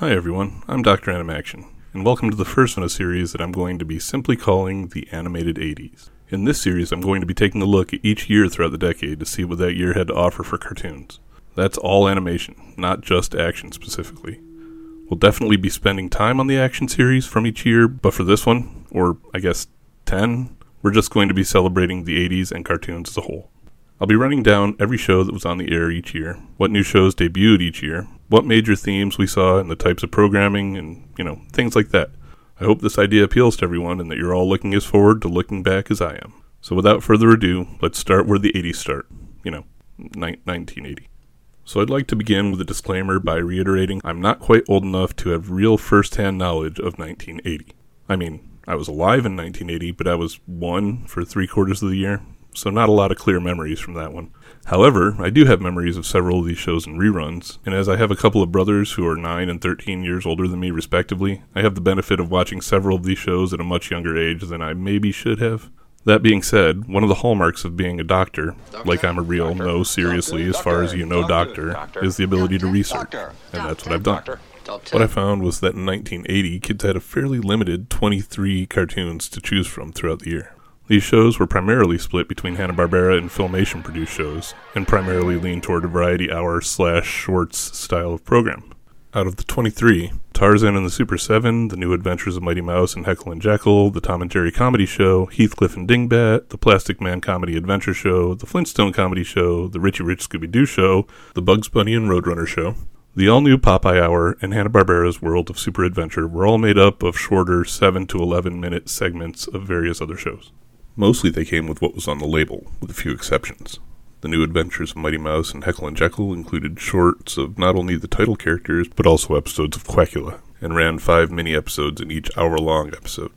Hi everyone, I'm Dr. Animaction, and welcome to the first in a series that I'm going to be simply calling the Animated 80s. In this series, I'm going to be taking a look at each year throughout the decade to see what that year had to offer for cartoons. That's all animation, not just action specifically. We'll definitely be spending time on the action series from each year, but for this one, or I guess 10, we're just going to be celebrating the 80s and cartoons as a whole. I'll be running down every show that was on the air each year, what new shows debuted each year, what major themes we saw and the types of programming and, you know, things like that. I hope this idea appeals to everyone and that you're all looking as forward to looking back as I am. So without further ado, let's start where the 80s start. You know, ni- 1980. So I'd like to begin with a disclaimer by reiterating I'm not quite old enough to have real first hand knowledge of 1980. I mean, I was alive in 1980, but I was one for three quarters of the year, so not a lot of clear memories from that one. However, I do have memories of several of these shows in reruns, and as I have a couple of brothers who are 9 and 13 years older than me, respectively, I have the benefit of watching several of these shows at a much younger age than I maybe should have. That being said, one of the hallmarks of being a doctor, doctor like I'm a real doctor, no seriously doctor, as far as you know doctor, is the ability to research, and that's what I've done. What I found was that in 1980, kids had a fairly limited 23 cartoons to choose from throughout the year. These shows were primarily split between Hanna-Barbera and Filmation produced shows, and primarily leaned toward a variety hour slash shorts style of program. Out of the 23, Tarzan and the Super 7, The New Adventures of Mighty Mouse and Heckle and Jeckle, The Tom and Jerry Comedy Show, Heathcliff and Dingbat, The Plastic Man Comedy Adventure Show, The Flintstone Comedy Show, The Richie Rich Scooby Doo Show, The Bugs Bunny and Roadrunner Show, the all new Popeye Hour and Hanna-Barbera's World of Super Adventure were all made up of shorter 7 to 11 minute segments of various other shows. Mostly they came with what was on the label, with a few exceptions. The new adventures of Mighty Mouse and Heckle and Jeckle included shorts of not only the title characters, but also episodes of Quackula, and ran five mini episodes in each hour long episode.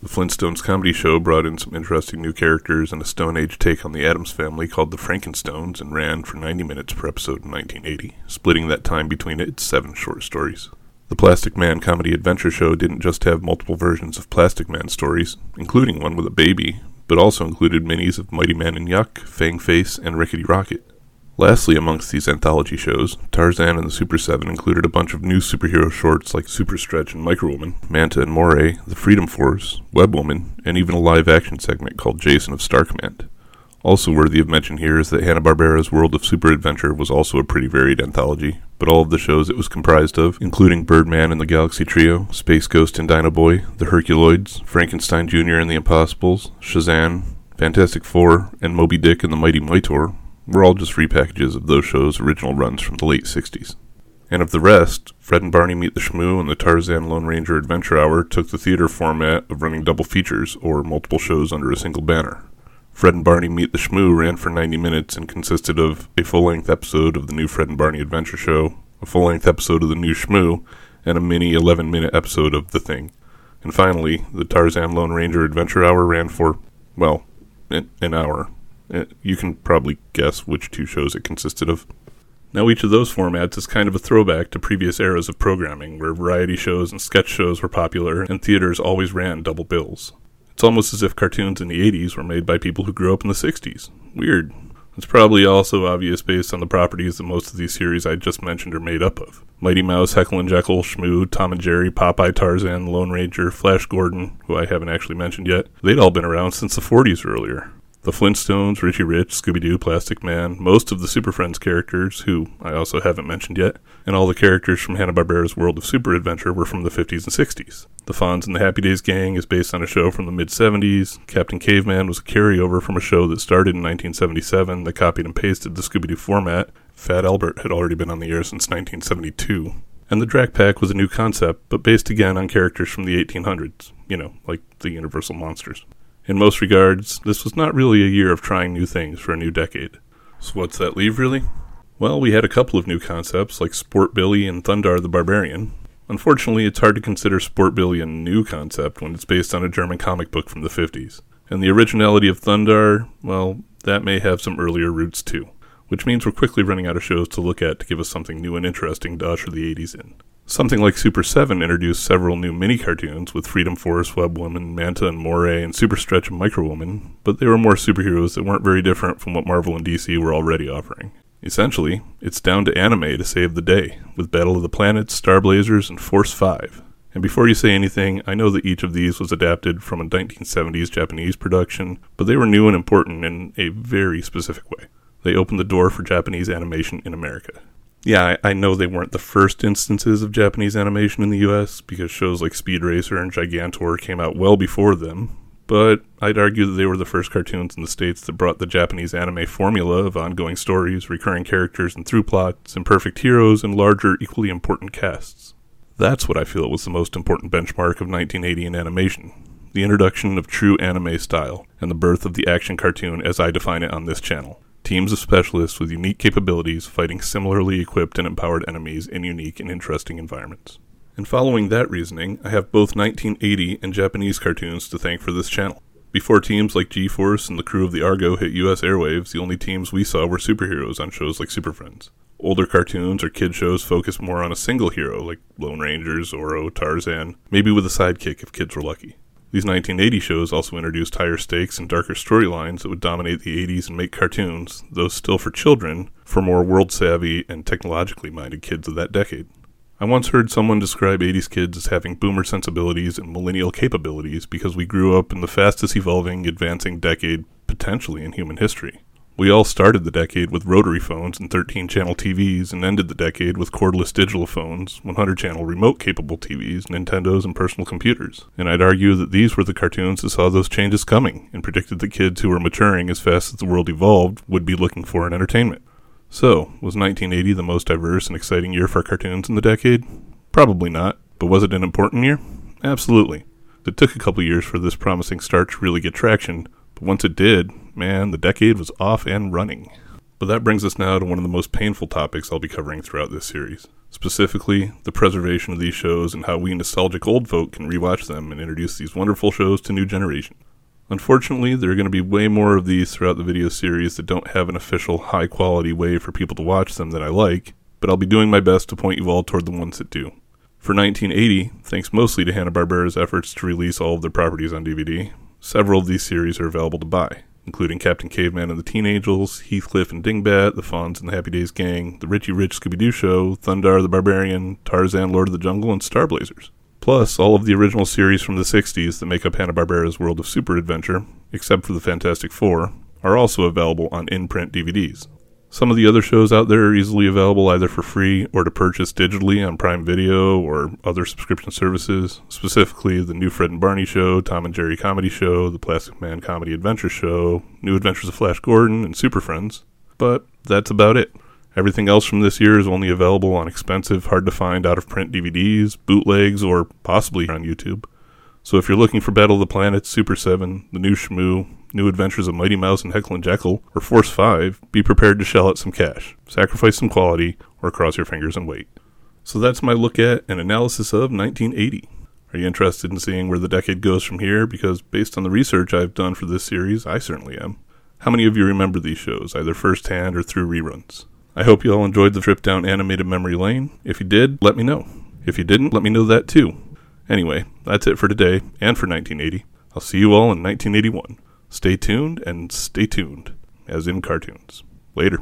The Flintstones comedy show brought in some interesting new characters and a Stone Age take on the Addams family called the Frankenstones and ran for 90 minutes per episode in 1980, splitting that time between its seven short stories. The Plastic Man comedy adventure show didn't just have multiple versions of Plastic Man stories, including one with a baby, but also included minis of Mighty Man and Yuck, Fang Face, and Rickety Rocket. Lastly, amongst these anthology shows, Tarzan and the Super 7 included a bunch of new superhero shorts like Super Stretch and Micro Woman, Manta and Moray, The Freedom Force, Web Woman, and even a live action segment called Jason of Star Command. Also worthy of mention here is that Hanna-Barbera's World of Super Adventure was also a pretty varied anthology, but all of the shows it was comprised of, including Birdman and the Galaxy Trio, Space Ghost and Dino Boy, The Herculoids, Frankenstein Jr. and the Impossibles, Shazam, Fantastic Four, and Moby Dick and the Mighty Mightor, were all just repackages of those shows' original runs from the late 60s. And of the rest, Fred and Barney Meet the Shmoo and the Tarzan Lone Ranger Adventure Hour took the theater format of running double features or multiple shows under a single banner. Fred and Barney Meet the Shmoo ran for 90 minutes and consisted of a full length episode of the new Fred and Barney Adventure Show, a full length episode of the new Shmoo, and a mini 11 minute episode of The Thing. And finally, the Tarzan Lone Ranger Adventure Hour ran for, well, an hour. Uh, you can probably guess which two shows it consisted of. Now, each of those formats is kind of a throwback to previous eras of programming, where variety shows and sketch shows were popular, and theaters always ran double bills. It's almost as if cartoons in the 80s were made by people who grew up in the 60s. Weird. It's probably also obvious based on the properties that most of these series I just mentioned are made up of. Mighty Mouse, Heckle and Jeckle, Shmoo, Tom and Jerry, Popeye, Tarzan, Lone Ranger, Flash Gordon, who I haven't actually mentioned yet. They'd all been around since the 40s or earlier. The Flintstones, Richie Rich, Scooby Doo, Plastic Man, most of the Super Friends characters, who I also haven't mentioned yet, and all the characters from Hanna-Barbera's World of Super Adventure were from the 50s and 60s. The Fonz and the Happy Days Gang is based on a show from the mid 70s. Captain Caveman was a carryover from a show that started in 1977 that copied and pasted the Scooby Doo format. Fat Albert had already been on the air since 1972. And the Drac Pack was a new concept, but based again on characters from the 1800s, you know, like the Universal Monsters. In most regards, this was not really a year of trying new things for a new decade. So, what's that leave, really? Well, we had a couple of new concepts like Sport Billy and Thundarr the Barbarian. Unfortunately, it's hard to consider Sport Billy a new concept when it's based on a German comic book from the 50s. And the originality of Thundarr, well, that may have some earlier roots too, which means we're quickly running out of shows to look at to give us something new and interesting to usher the 80s in. Something like Super 7 introduced several new mini cartoons with Freedom Force, Web Woman, Manta and Moray, and Super Stretch and Micro Woman, but they were more superheroes that weren't very different from what Marvel and DC were already offering. Essentially, it's down to anime to save the day, with Battle of the Planets, Star Blazers, and Force 5. And before you say anything, I know that each of these was adapted from a 1970s Japanese production, but they were new and important in a very specific way. They opened the door for Japanese animation in America. Yeah, I, I know they weren't the first instances of Japanese animation in the US, because shows like Speed Racer and Gigantor came out well before them, but I'd argue that they were the first cartoons in the States that brought the Japanese anime formula of ongoing stories, recurring characters and through plots, imperfect heroes, and larger, equally important casts. That's what I feel was the most important benchmark of 1980 in animation the introduction of true anime style, and the birth of the action cartoon as I define it on this channel. Teams of specialists with unique capabilities fighting similarly equipped and empowered enemies in unique and interesting environments. And following that reasoning, I have both 1980 and Japanese cartoons to thank for this channel. Before teams like G Force and the crew of the Argo hit US airwaves, the only teams we saw were superheroes on shows like Super Friends. Older cartoons or kid shows focused more on a single hero, like Lone Rangers, Zorro, Tarzan, maybe with a sidekick if kids were lucky. These 1980 shows also introduced higher stakes and darker storylines that would dominate the 80s and make cartoons, though still for children, for more world savvy and technologically minded kids of that decade. I once heard someone describe 80s kids as having boomer sensibilities and millennial capabilities because we grew up in the fastest evolving, advancing decade potentially in human history. We all started the decade with rotary phones and 13 channel TVs and ended the decade with cordless digital phones, 100 channel remote capable TVs, Nintendos, and personal computers. And I'd argue that these were the cartoons that saw those changes coming and predicted that kids who were maturing as fast as the world evolved would be looking for an entertainment. So, was 1980 the most diverse and exciting year for cartoons in the decade? Probably not, but was it an important year? Absolutely. It took a couple years for this promising start to really get traction, but once it did, man, the decade was off and running. But that brings us now to one of the most painful topics I'll be covering throughout this series. Specifically, the preservation of these shows and how we nostalgic old folk can rewatch them and introduce these wonderful shows to new generations. Unfortunately, there are going to be way more of these throughout the video series that don't have an official high quality way for people to watch them that I like, but I'll be doing my best to point you all toward the ones that do. For 1980, thanks mostly to Hanna-Barbera's efforts to release all of their properties on DVD, several of these series are available to buy, including Captain Caveman and the Teen Angels, Heathcliff and Dingbat, The Fonz and the Happy Days Gang, The Richie Rich Scooby-Doo Show, Thundarr the Barbarian, Tarzan Lord of the Jungle, and Star Blazers plus all of the original series from the 60s that make up Hanna-Barbera's World of Super Adventure, except for the Fantastic Four, are also available on in-print DVDs. Some of the other shows out there are easily available either for free or to purchase digitally on Prime Video or other subscription services, specifically the New Fred and Barney Show, Tom and Jerry Comedy Show, the Plastic Man Comedy Adventure Show, New Adventures of Flash Gordon, and Super Friends. But that's about it. Everything else from this year is only available on expensive, hard to find out of print DVDs, bootlegs, or possibly on YouTube. So if you're looking for Battle of the Planets, Super 7, The New Shmoo, New Adventures of Mighty Mouse and Heckle and Jeckle, or Force 5, be prepared to shell out some cash, sacrifice some quality, or cross your fingers and wait. So that's my look at and analysis of 1980. Are you interested in seeing where the decade goes from here? Because based on the research I've done for this series, I certainly am. How many of you remember these shows, either firsthand or through reruns? I hope you all enjoyed the trip down animated memory lane. If you did, let me know. If you didn't, let me know that too. Anyway, that's it for today and for 1980. I'll see you all in 1981. Stay tuned and stay tuned, as in cartoons. Later.